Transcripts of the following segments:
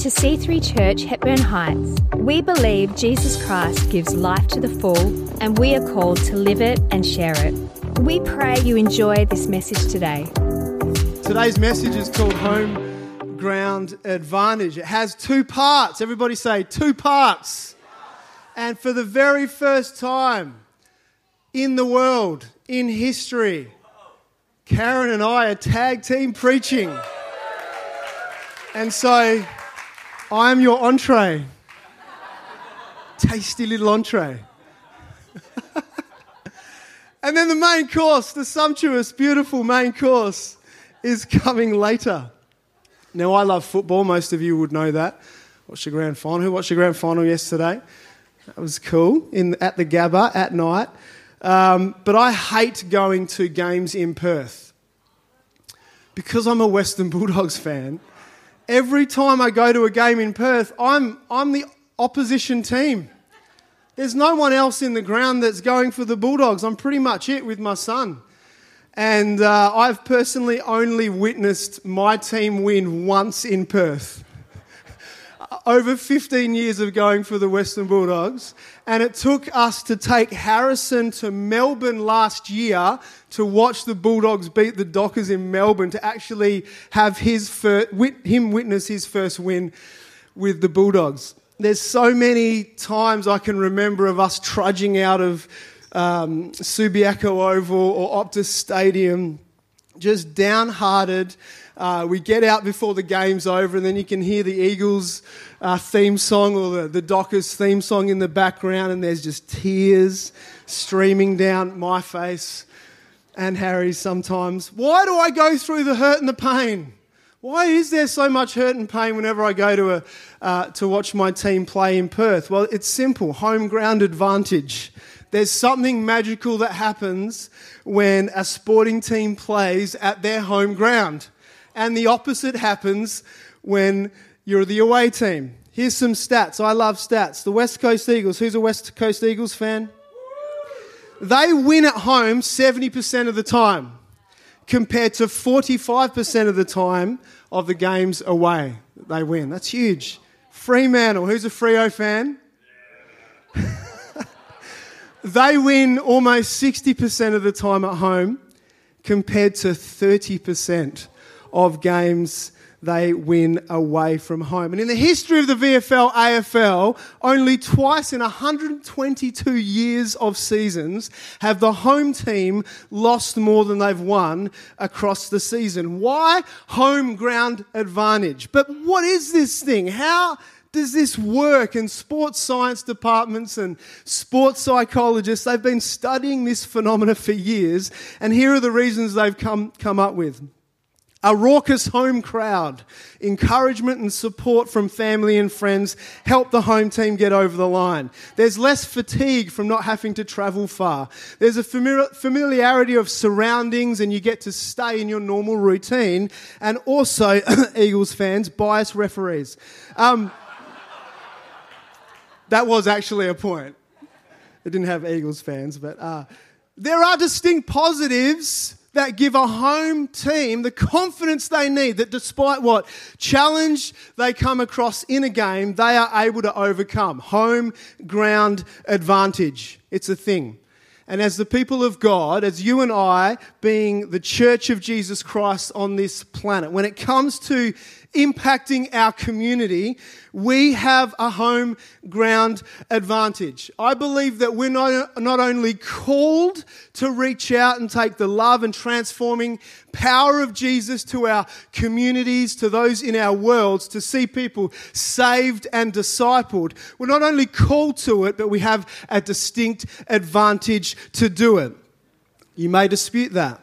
to C3 Church Hepburn Heights. We believe Jesus Christ gives life to the full, and we are called to live it and share it. We pray you enjoy this message today. Today's message is called Home Ground Advantage. It has two parts. Everybody say two parts. And for the very first time in the world, in history, Karen and I are tag team preaching. And so I'm your entree. Tasty little entree. and then the main course, the sumptuous, beautiful main course, is coming later. Now, I love football. Most of you would know that. Watched the grand final. Who watched the grand final yesterday? That was cool. In, at the Gabba at night. Um, but I hate going to games in Perth. Because I'm a Western Bulldogs fan, every time I go to a game in Perth, I'm, I'm the opposition team. There's no one else in the ground that's going for the Bulldogs. I'm pretty much it with my son. And uh, I've personally only witnessed my team win once in Perth. Over 15 years of going for the Western Bulldogs. And it took us to take Harrison to Melbourne last year to watch the Bulldogs beat the Dockers in Melbourne to actually have his first, him witness his first win with the Bulldogs. There's so many times I can remember of us trudging out of um, Subiaco Oval or Optus Stadium, just downhearted. Uh, we get out before the game's over, and then you can hear the Eagles uh, theme song or the, the Dockers theme song in the background, and there's just tears streaming down my face and Harry's sometimes. Why do I go through the hurt and the pain? Why is there so much hurt and pain whenever I go to, a, uh, to watch my team play in Perth? Well, it's simple home ground advantage. There's something magical that happens when a sporting team plays at their home ground. And the opposite happens when you're the away team. Here's some stats. I love stats. The West Coast Eagles. Who's a West Coast Eagles fan? They win at home 70% of the time compared to 45% of the time of the games away they win. That's huge. Fremantle, who's a Freo fan? they win almost 60% of the time at home compared to 30% of games they win away from home. And in the history of the VFL AFL, only twice in 122 years of seasons have the home team lost more than they've won across the season. Why? Home ground advantage. But what is this thing? How does this work? And sports science departments and sports psychologists, they've been studying this phenomena for years, and here are the reasons they've come, come up with. A raucous home crowd, encouragement and support from family and friends help the home team get over the line. There's less fatigue from not having to travel far. There's a familiarity of surroundings and you get to stay in your normal routine. And also, Eagles fans, bias referees. Um, that was actually a point. It didn't have Eagles fans, but uh, there are distinct positives that give a home team the confidence they need that despite what challenge they come across in a game, they are able to overcome. Home ground advantage. It's a thing. And as the people of God, as you and I, being the church of Jesus Christ on this planet, when it comes to impacting our community, we have a home ground advantage. I believe that we're not, not only called to reach out and take the love and transforming power of Jesus to our communities, to those in our worlds, to see people saved and discipled. We're not only called to it, but we have a distinct advantage to do it. You may dispute that.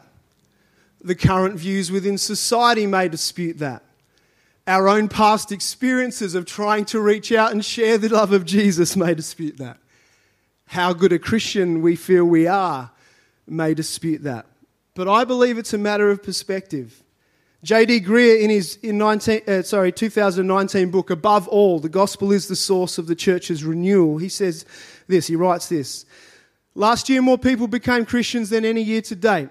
The current views within society may dispute that our own past experiences of trying to reach out and share the love of Jesus may dispute that. How good a Christian we feel we are may dispute that. But I believe it's a matter of perspective. J.D. Greear, in his in 19, uh, sorry, 2019 book, Above All, the Gospel is the Source of the Church's Renewal, he says this, he writes this Last year, more people became Christians than any year to date.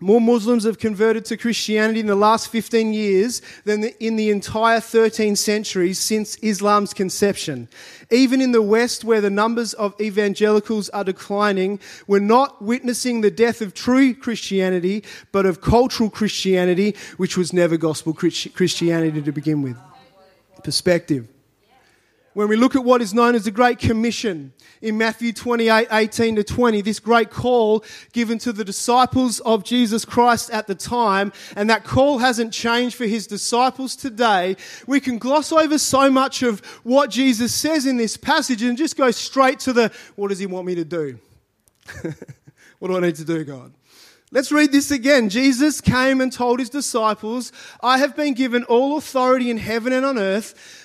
More Muslims have converted to Christianity in the last 15 years than in the entire 13 centuries since Islam's conception. Even in the West, where the numbers of evangelicals are declining, we're not witnessing the death of true Christianity, but of cultural Christianity, which was never gospel Christianity to begin with. Perspective when we look at what is known as the Great Commission in Matthew 28 18 to 20, this great call given to the disciples of Jesus Christ at the time, and that call hasn't changed for his disciples today, we can gloss over so much of what Jesus says in this passage and just go straight to the what does he want me to do? what do I need to do, God? Let's read this again. Jesus came and told his disciples, I have been given all authority in heaven and on earth.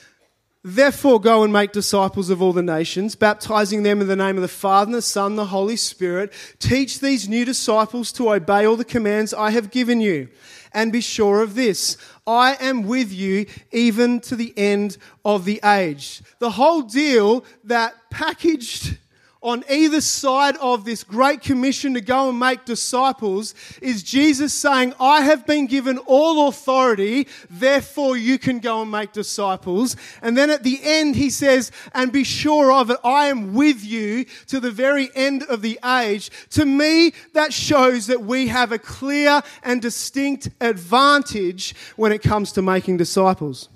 Therefore, go and make disciples of all the nations, baptizing them in the name of the Father, and the Son, and the Holy Spirit. Teach these new disciples to obey all the commands I have given you. And be sure of this I am with you even to the end of the age. The whole deal that packaged on either side of this great commission to go and make disciples is Jesus saying, I have been given all authority, therefore you can go and make disciples. And then at the end, he says, and be sure of it, I am with you to the very end of the age. To me, that shows that we have a clear and distinct advantage when it comes to making disciples.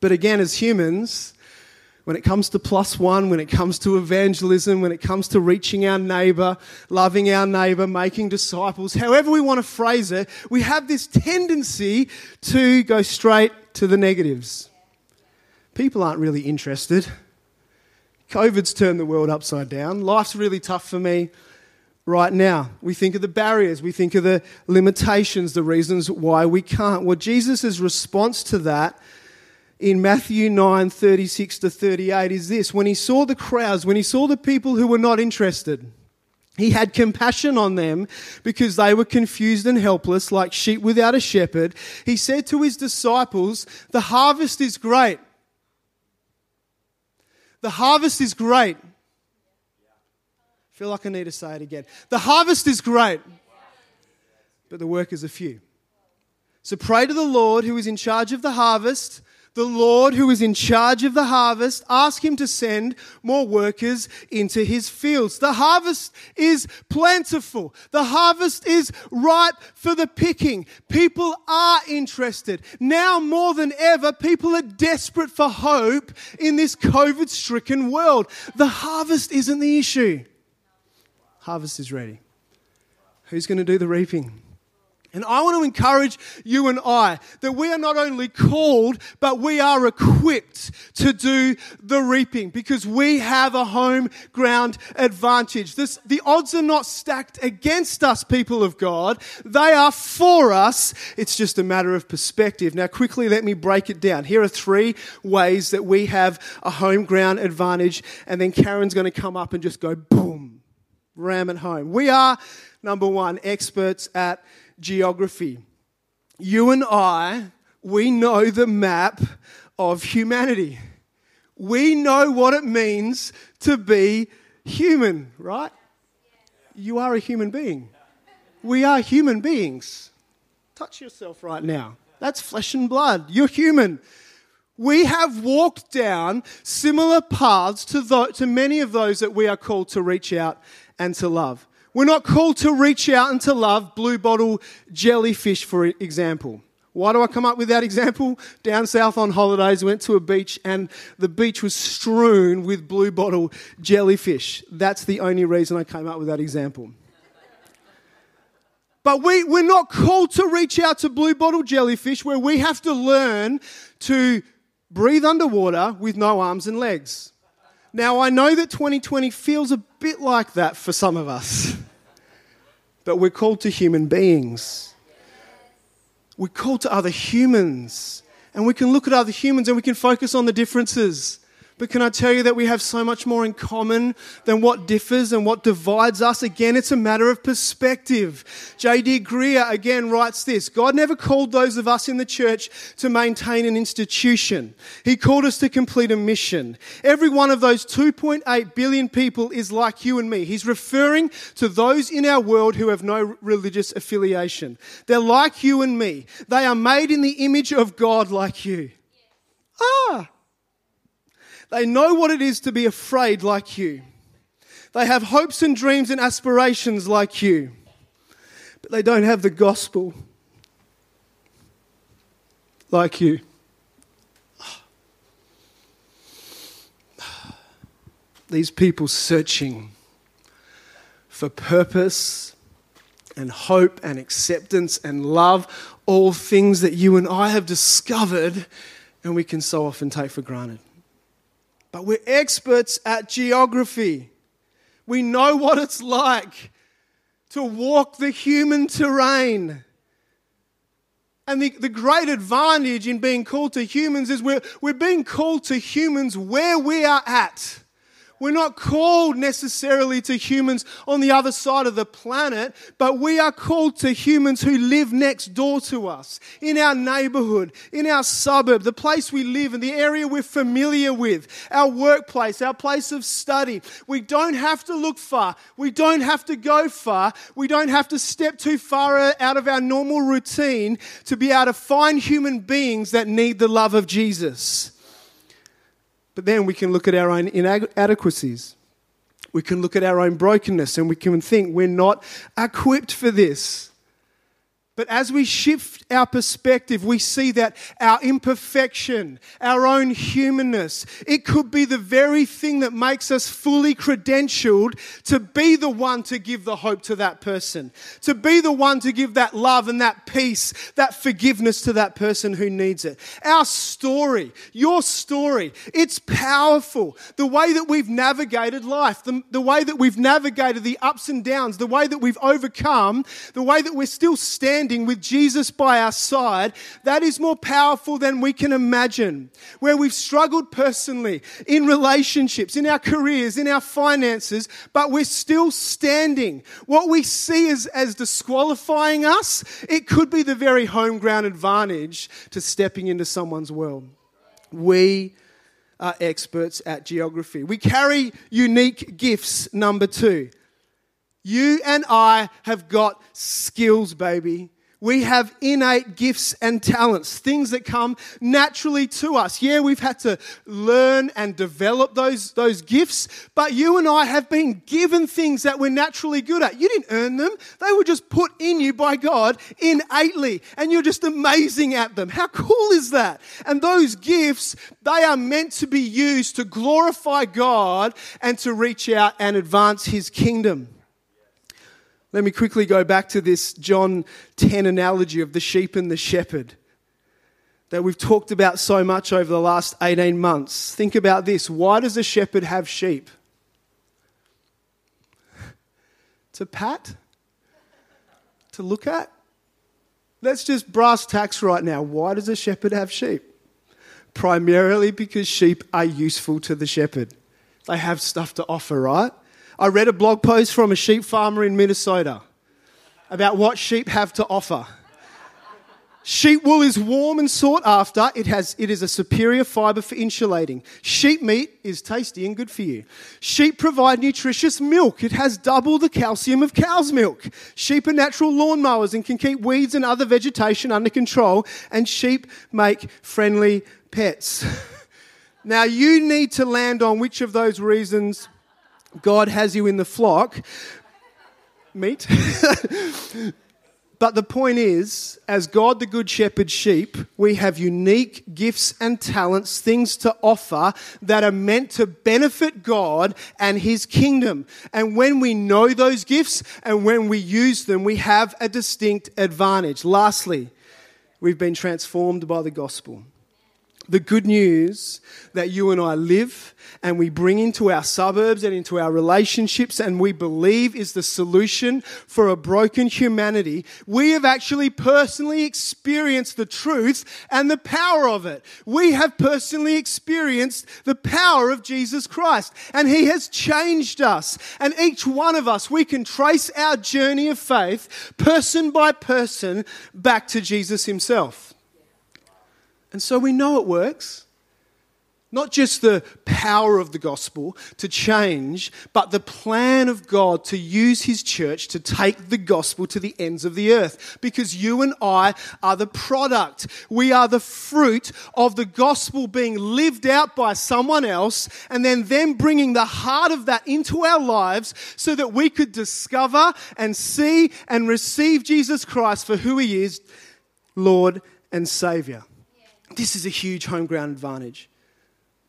But again, as humans, when it comes to plus one, when it comes to evangelism, when it comes to reaching our neighbor, loving our neighbor, making disciples, however we want to phrase it, we have this tendency to go straight to the negatives. People aren't really interested. COVID's turned the world upside down. Life's really tough for me right now. We think of the barriers, we think of the limitations, the reasons why we can't. Well, Jesus' response to that in Matthew 9 36 to 38 is this when he saw the crowds, when he saw the people who were not interested, he had compassion on them because they were confused and helpless, like sheep without a shepherd. He said to his disciples, The harvest is great. The harvest is great. I feel like I need to say it again. The harvest is great, but the workers are few. So pray to the Lord who is in charge of the harvest the Lord who is in charge of the harvest, ask him to send more workers into his fields. The harvest is plentiful. The harvest is ripe for the picking. People are interested. Now more than ever, people are desperate for hope in this COVID stricken world. The harvest isn't the issue. Harvest is ready. Who's going to do the reaping? And I want to encourage you and I that we are not only called, but we are equipped to do the reaping because we have a home ground advantage. This, the odds are not stacked against us, people of God. They are for us. It's just a matter of perspective. Now, quickly, let me break it down. Here are three ways that we have a home ground advantage. And then Karen's going to come up and just go boom, ram it home. We are, number one, experts at geography. You and I, we know the map of humanity. We know what it means to be human, right? You are a human being. We are human beings. Touch yourself right now. That's flesh and blood. You're human. We have walked down similar paths to, the, to many of those that we are called to reach out and to love. We're not called to reach out and to love blue bottle jellyfish, for example. Why do I come up with that example? Down south on holidays, went to a beach and the beach was strewn with blue bottle jellyfish. That's the only reason I came up with that example. But we, we're not called to reach out to blue bottle jellyfish where we have to learn to breathe underwater with no arms and legs. Now, I know that 2020 feels a bit like that for some of us, but we're called to human beings. We're called to other humans, and we can look at other humans and we can focus on the differences. But can I tell you that we have so much more in common than what differs and what divides us? Again, it's a matter of perspective. J.D. Greear again writes this God never called those of us in the church to maintain an institution, He called us to complete a mission. Every one of those 2.8 billion people is like you and me. He's referring to those in our world who have no religious affiliation. They're like you and me, they are made in the image of God like you. Ah! They know what it is to be afraid like you. They have hopes and dreams and aspirations like you. But they don't have the gospel like you. These people searching for purpose and hope and acceptance and love, all things that you and I have discovered and we can so often take for granted but we're experts at geography. We know what it's like to walk the human terrain. And the, the great advantage in being called to humans is we're, we're being called to humans where we are at. We're not called necessarily to humans on the other side of the planet, but we are called to humans who live next door to us, in our neighborhood, in our suburb, the place we live in, the area we're familiar with, our workplace, our place of study. We don't have to look far. We don't have to go far. We don't have to step too far out of our normal routine to be able to find human beings that need the love of Jesus. But then we can look at our own inadequacies. We can look at our own brokenness and we can think we're not equipped for this. But as we shift our perspective, we see that our imperfection, our own humanness, it could be the very thing that makes us fully credentialed to be the one to give the hope to that person, to be the one to give that love and that peace, that forgiveness to that person who needs it. Our story, your story, it's powerful. The way that we've navigated life, the, the way that we've navigated the ups and downs, the way that we've overcome, the way that we're still standing standing with Jesus by our side, that is more powerful than we can imagine. Where we've struggled personally, in relationships, in our careers, in our finances, but we're still standing. What we see as, as disqualifying us, it could be the very home ground advantage to stepping into someone's world. We are experts at geography. We carry unique gifts, number two. You and I have got skills, baby. We have innate gifts and talents, things that come naturally to us. Yeah, we've had to learn and develop those, those gifts, but you and I have been given things that we're naturally good at. You didn't earn them, they were just put in you by God innately, and you're just amazing at them. How cool is that? And those gifts, they are meant to be used to glorify God and to reach out and advance His kingdom. Let me quickly go back to this John 10 analogy of the sheep and the shepherd that we've talked about so much over the last 18 months. Think about this why does a shepherd have sheep? to pat? To look at? Let's just brass tacks right now. Why does a shepherd have sheep? Primarily because sheep are useful to the shepherd. They have stuff to offer, right? I read a blog post from a sheep farmer in Minnesota about what sheep have to offer. Sheep wool is warm and sought after. It, has, it is a superior fiber for insulating. Sheep meat is tasty and good for you. Sheep provide nutritious milk. It has double the calcium of cow's milk. Sheep are natural lawnmowers and can keep weeds and other vegetation under control. And sheep make friendly pets. now, you need to land on which of those reasons God has you in the flock. Meat. but the point is, as God the Good Shepherd sheep, we have unique gifts and talents, things to offer that are meant to benefit God and His kingdom. And when we know those gifts and when we use them, we have a distinct advantage. Lastly, we've been transformed by the gospel. The good news that you and I live and we bring into our suburbs and into our relationships and we believe is the solution for a broken humanity, we have actually personally experienced the truth and the power of it. We have personally experienced the power of Jesus Christ and He has changed us. And each one of us, we can trace our journey of faith person by person back to Jesus Himself. And so we know it works. Not just the power of the gospel to change, but the plan of God to use his church to take the gospel to the ends of the earth. Because you and I are the product. We are the fruit of the gospel being lived out by someone else and then them bringing the heart of that into our lives so that we could discover and see and receive Jesus Christ for who he is, Lord and Savior. This is a huge home ground advantage.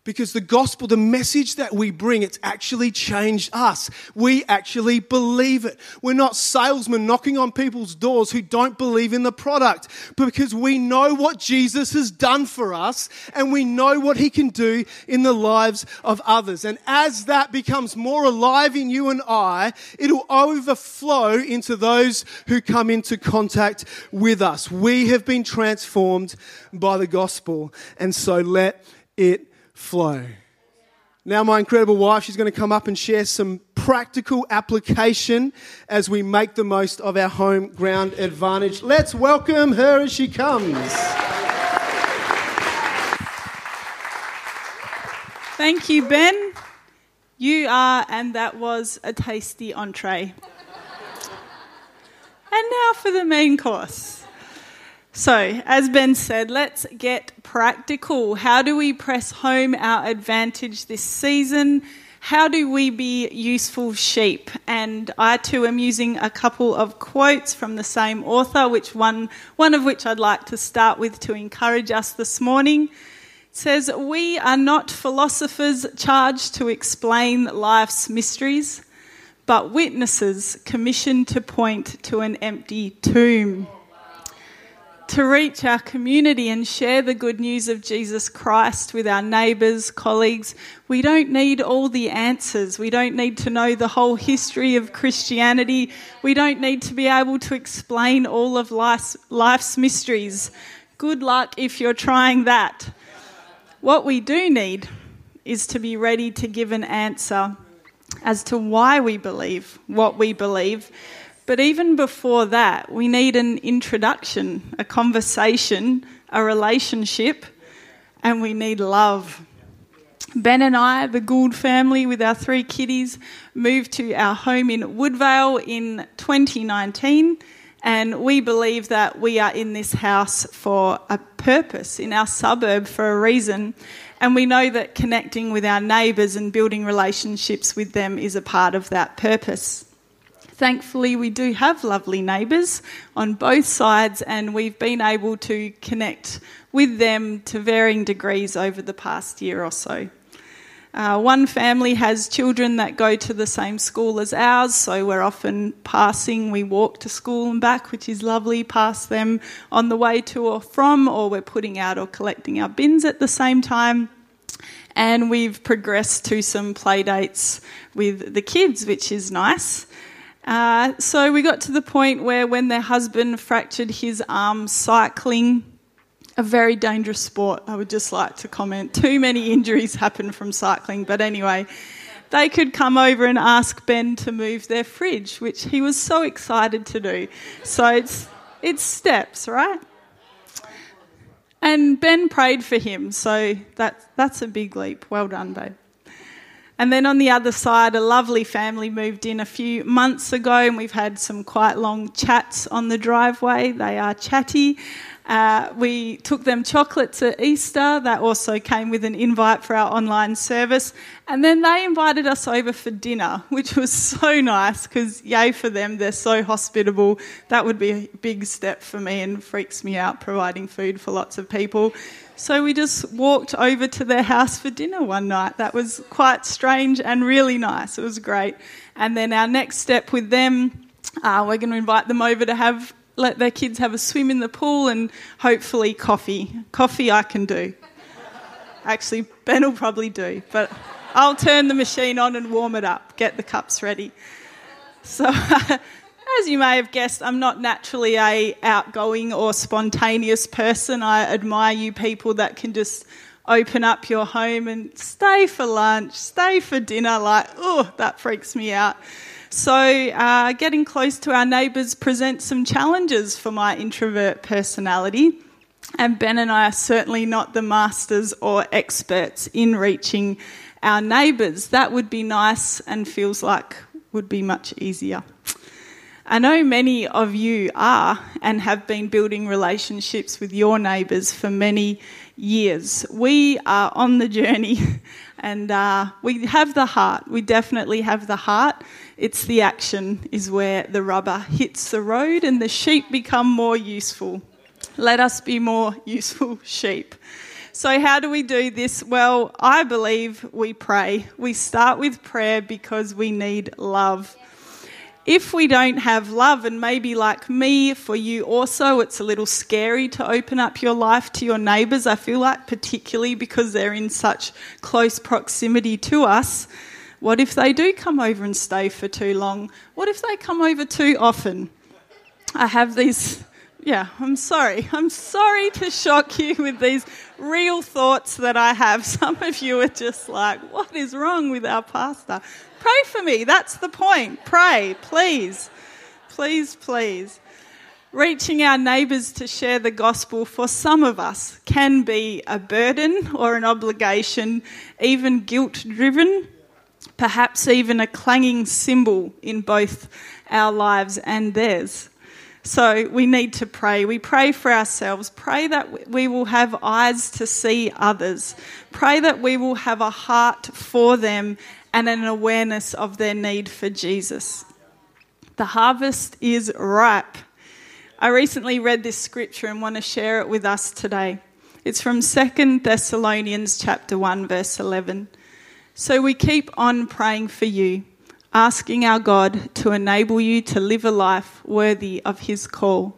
Because the gospel, the message that we bring, it's actually changed us. We actually believe it. We're not salesmen knocking on people's doors who don't believe in the product, but because we know what Jesus has done for us and we know what he can do in the lives of others. And as that becomes more alive in you and I, it'll overflow into those who come into contact with us. We have been transformed by the gospel. And so let it flow. Now, my incredible wife, she's going to come up and share some practical application as we make the most of our home ground advantage. Let's welcome her as she comes. Thank you, Ben. You are, and that was a tasty entree. and now for the main course. So, as Ben said, let's get practical. How do we press home our advantage this season? How do we be useful sheep? And I too am using a couple of quotes from the same author, which one, one of which I'd like to start with to encourage us this morning. It says, We are not philosophers charged to explain life's mysteries, but witnesses commissioned to point to an empty tomb to reach our community and share the good news of Jesus Christ with our neighbours, colleagues. We don't need all the answers. We don't need to know the whole history of Christianity. We don't need to be able to explain all of life's, life's mysteries. Good luck if you're trying that. What we do need is to be ready to give an answer as to why we believe what we believe but even before that, we need an introduction, a conversation, a relationship, and we need love. Ben and I, the Gould family, with our three kiddies, moved to our home in Woodvale in 2019. And we believe that we are in this house for a purpose, in our suburb for a reason. And we know that connecting with our neighbours and building relationships with them is a part of that purpose. Thankfully, we do have lovely neighbours on both sides, and we've been able to connect with them to varying degrees over the past year or so. Uh, one family has children that go to the same school as ours, so we're often passing. We walk to school and back, which is lovely, past them on the way to or from, or we're putting out or collecting our bins at the same time. And we've progressed to some play dates with the kids, which is nice. Uh, so we got to the point where when their husband fractured his arm cycling, a very dangerous sport, I would just like to comment. Too many injuries happen from cycling, but anyway, they could come over and ask Ben to move their fridge, which he was so excited to do. So it's, it's steps, right? And Ben prayed for him, so that, that's a big leap. Well done, babe. And then on the other side, a lovely family moved in a few months ago, and we've had some quite long chats on the driveway. They are chatty. Uh, we took them chocolates at Easter. That also came with an invite for our online service. And then they invited us over for dinner, which was so nice because, yay for them, they're so hospitable. That would be a big step for me and freaks me out providing food for lots of people. So we just walked over to their house for dinner one night. That was quite strange and really nice. It was great. And then our next step with them, uh, we're going to invite them over to have let their kids have a swim in the pool and hopefully coffee. Coffee I can do. Actually, Ben will probably do, but I'll turn the machine on and warm it up, get the cups ready. So, as you may have guessed, I'm not naturally a outgoing or spontaneous person. I admire you people that can just open up your home and stay for lunch, stay for dinner. Like, oh, that freaks me out. So, uh, getting close to our neighbours presents some challenges for my introvert personality. And Ben and I are certainly not the masters or experts in reaching our neighbours. That would be nice and feels like would be much easier. I know many of you are and have been building relationships with your neighbours for many years. We are on the journey and uh, we have the heart. We definitely have the heart. It's the action is where the rubber hits the road and the sheep become more useful. Let us be more useful sheep. So, how do we do this? Well, I believe we pray. We start with prayer because we need love if we don't have love, and maybe like me, for you also, it's a little scary to open up your life to your neighbours. I feel like, particularly because they're in such close proximity to us. What if they do come over and stay for too long? What if they come over too often? I have these, yeah, I'm sorry. I'm sorry to shock you with these real thoughts that I have. Some of you are just like, what is wrong with our pastor? Pray for me. That's the point. Pray, please. Please, please. Reaching our neighbours to share the gospel for some of us can be a burden or an obligation, even guilt driven, perhaps even a clanging cymbal in both our lives and theirs. So we need to pray. We pray for ourselves. Pray that we will have eyes to see others. Pray that we will have a heart for them and an awareness of their need for Jesus. The harvest is ripe. I recently read this scripture and want to share it with us today. It's from 2 Thessalonians chapter 1 verse 11. So we keep on praying for you, asking our God to enable you to live a life worthy of his call.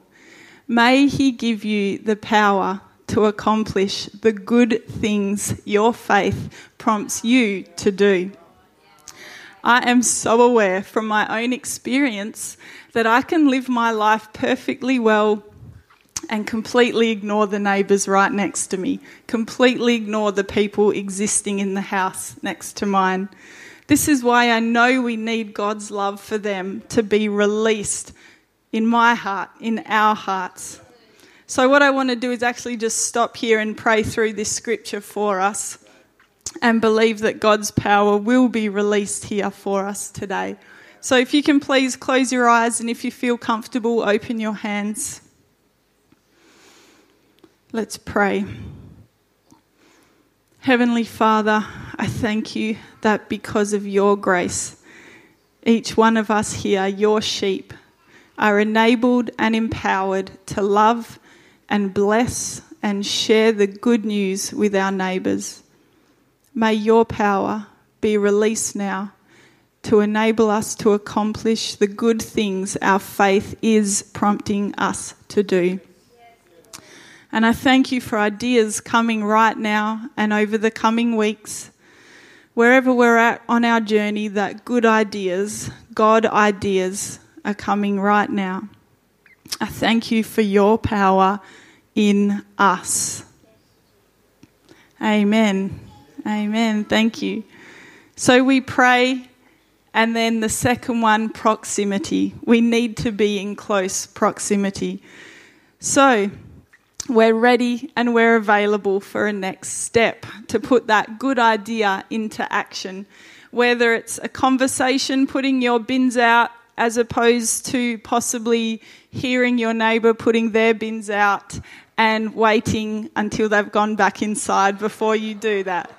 May he give you the power to accomplish the good things your faith prompts you to do. I am so aware from my own experience that I can live my life perfectly well and completely ignore the neighbours right next to me, completely ignore the people existing in the house next to mine. This is why I know we need God's love for them to be released in my heart, in our hearts. So, what I want to do is actually just stop here and pray through this scripture for us and believe that God's power will be released here for us today. So, if you can please close your eyes and if you feel comfortable, open your hands. Let's pray. Heavenly Father, I thank you that because of your grace, each one of us here, your sheep, are enabled and empowered to love and bless and share the good news with our neighbours. May your power be released now to enable us to accomplish the good things our faith is prompting us to do. And I thank you for ideas coming right now and over the coming weeks. Wherever we're at on our journey, that good ideas, God ideas, are coming right now. I thank you for your power in us. Amen. Amen. Thank you. So we pray, and then the second one, proximity. We need to be in close proximity. So we're ready and we're available for a next step to put that good idea into action. Whether it's a conversation, putting your bins out, as opposed to possibly hearing your neighbour putting their bins out and waiting until they've gone back inside before you do that.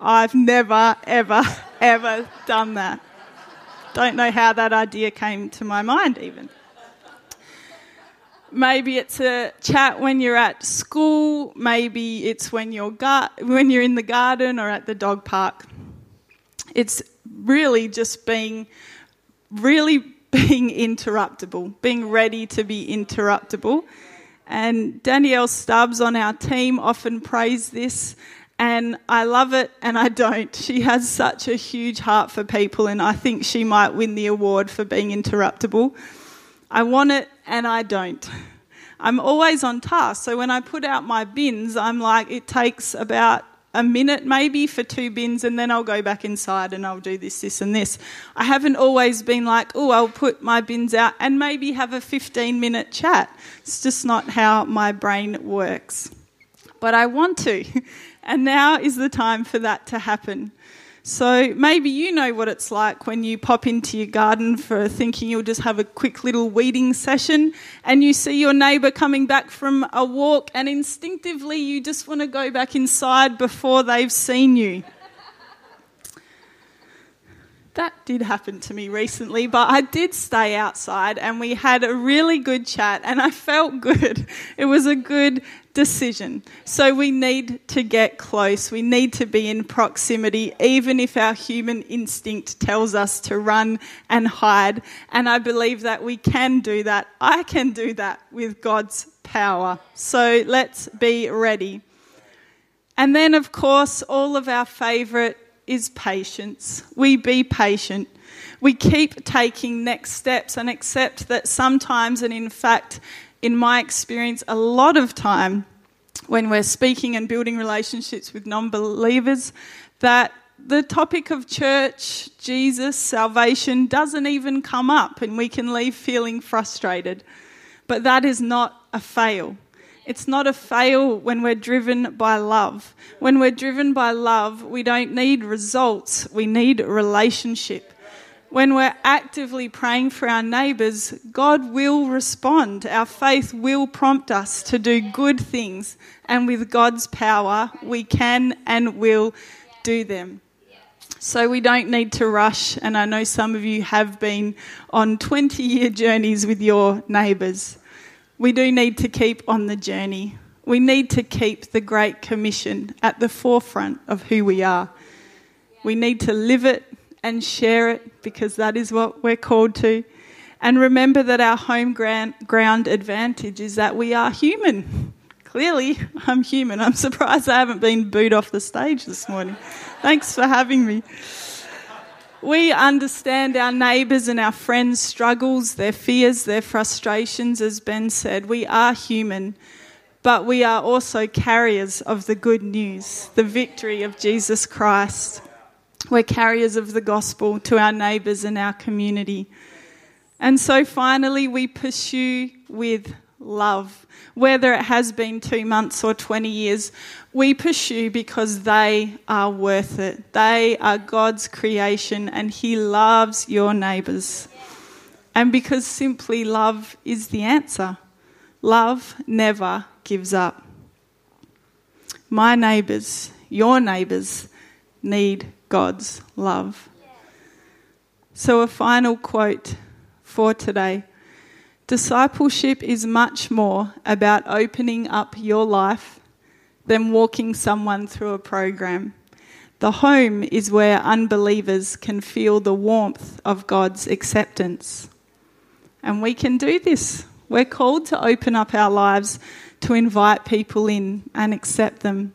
I've never, ever, ever done that. Don't know how that idea came to my mind, even. Maybe it's a chat when you're at school. Maybe it's when you're gar- when you're in the garden or at the dog park. It's really just being, really being interruptible, being ready to be interruptible. And Danielle Stubbs on our team often prays this And I love it and I don't. She has such a huge heart for people, and I think she might win the award for being interruptible. I want it and I don't. I'm always on task. So when I put out my bins, I'm like, it takes about a minute maybe for two bins and then I'll go back inside and I'll do this, this, and this. I haven't always been like, oh, I'll put my bins out and maybe have a 15 minute chat. It's just not how my brain works. But I want to. And now is the time for that to happen. So maybe you know what it's like when you pop into your garden for thinking you'll just have a quick little weeding session and you see your neighbour coming back from a walk and instinctively you just want to go back inside before they've seen you. That did happen to me recently, but I did stay outside and we had a really good chat and I felt good. It was a good decision. So we need to get close. We need to be in proximity, even if our human instinct tells us to run and hide. And I believe that we can do that. I can do that with God's power. So let's be ready. And then, of course, all of our favourite is patience. We be patient. We keep taking next steps and accept that sometimes, and in fact, in my experience, a lot of time when we're speaking and building relationships with non believers, that the topic of church, Jesus, salvation doesn't even come up, and we can leave feeling frustrated. But that is not a fail. It's not a fail when we're driven by love. When we're driven by love, we don't need results, we need relationship. When we're actively praying for our neighbours, God will respond. Our faith will prompt us to do good things, and with God's power, we can and will do them. So we don't need to rush, and I know some of you have been on 20 year journeys with your neighbours we do need to keep on the journey. We need to keep the Great Commission at the forefront of who we are. We need to live it and share it because that is what we're called to. And remember that our home ground advantage is that we are human. Clearly, I'm human. I'm surprised I haven't been booed off the stage this morning. Thanks for having me. We understand our neighbours and our friends' struggles, their fears, their frustrations, as Ben said. We are human, but we are also carriers of the good news, the victory of Jesus Christ. We're carriers of the gospel to our neighbours and our community. And so finally, we pursue with love. Whether it has been two months or 20 years, we pursue because they are worth it. They are God's creation and He loves your neighbours. And because simply love is the answer. Love never gives up. My neighbours, your neighbours, need God's love. So, a final quote for today Discipleship is much more about opening up your life than walking someone through a program. The home is where unbelievers can feel the warmth of God's acceptance. And we can do this. We're called to open up our lives to invite people in and accept them.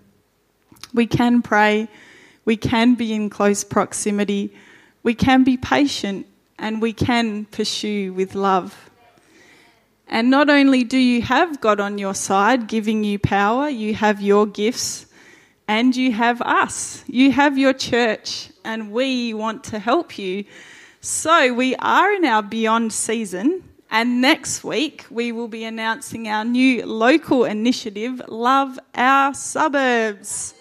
We can pray, we can be in close proximity, we can be patient, and we can pursue with love. And not only do you have God on your side giving you power, you have your gifts, and you have us. You have your church, and we want to help you. So we are in our Beyond season, and next week we will be announcing our new local initiative, Love Our Suburbs.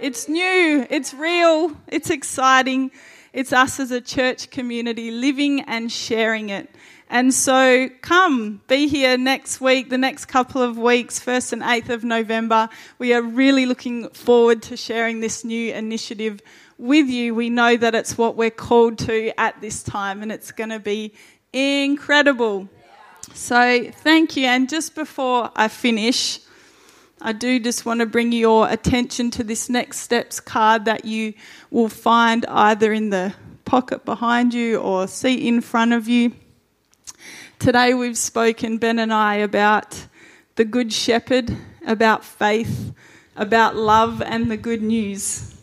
It's new, it's real, it's exciting. It's us as a church community living and sharing it. And so come, be here next week, the next couple of weeks, 1st and 8th of November. We are really looking forward to sharing this new initiative with you. We know that it's what we're called to at this time, and it's going to be incredible. So thank you. And just before I finish, I do just want to bring your attention to this next steps card that you will find either in the pocket behind you or seat in front of you. Today we've spoken, Ben and I, about the Good Shepherd, about faith, about love and the good news.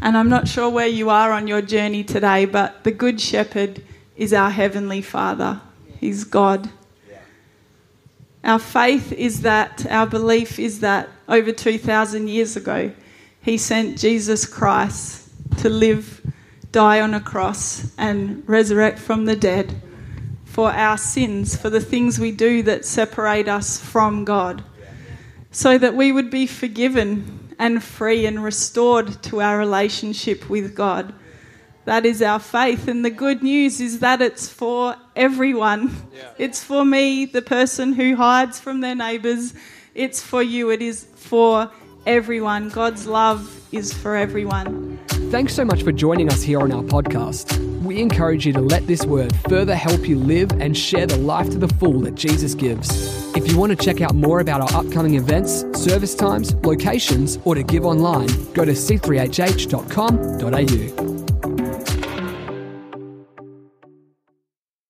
And I'm not sure where you are on your journey today, but the Good Shepherd is our Heavenly Father. He's God. Our faith is that, our belief is that over 2,000 years ago, He sent Jesus Christ to live, die on a cross, and resurrect from the dead for our sins, for the things we do that separate us from God, so that we would be forgiven and free and restored to our relationship with God. That is our faith. And the good news is that it's for everyone. Yeah. It's for me, the person who hides from their neighbours. It's for you. It is for everyone. God's love is for everyone. Thanks so much for joining us here on our podcast. We encourage you to let this word further help you live and share the life to the full that Jesus gives. If you want to check out more about our upcoming events, service times, locations, or to give online, go to c3hh.com.au.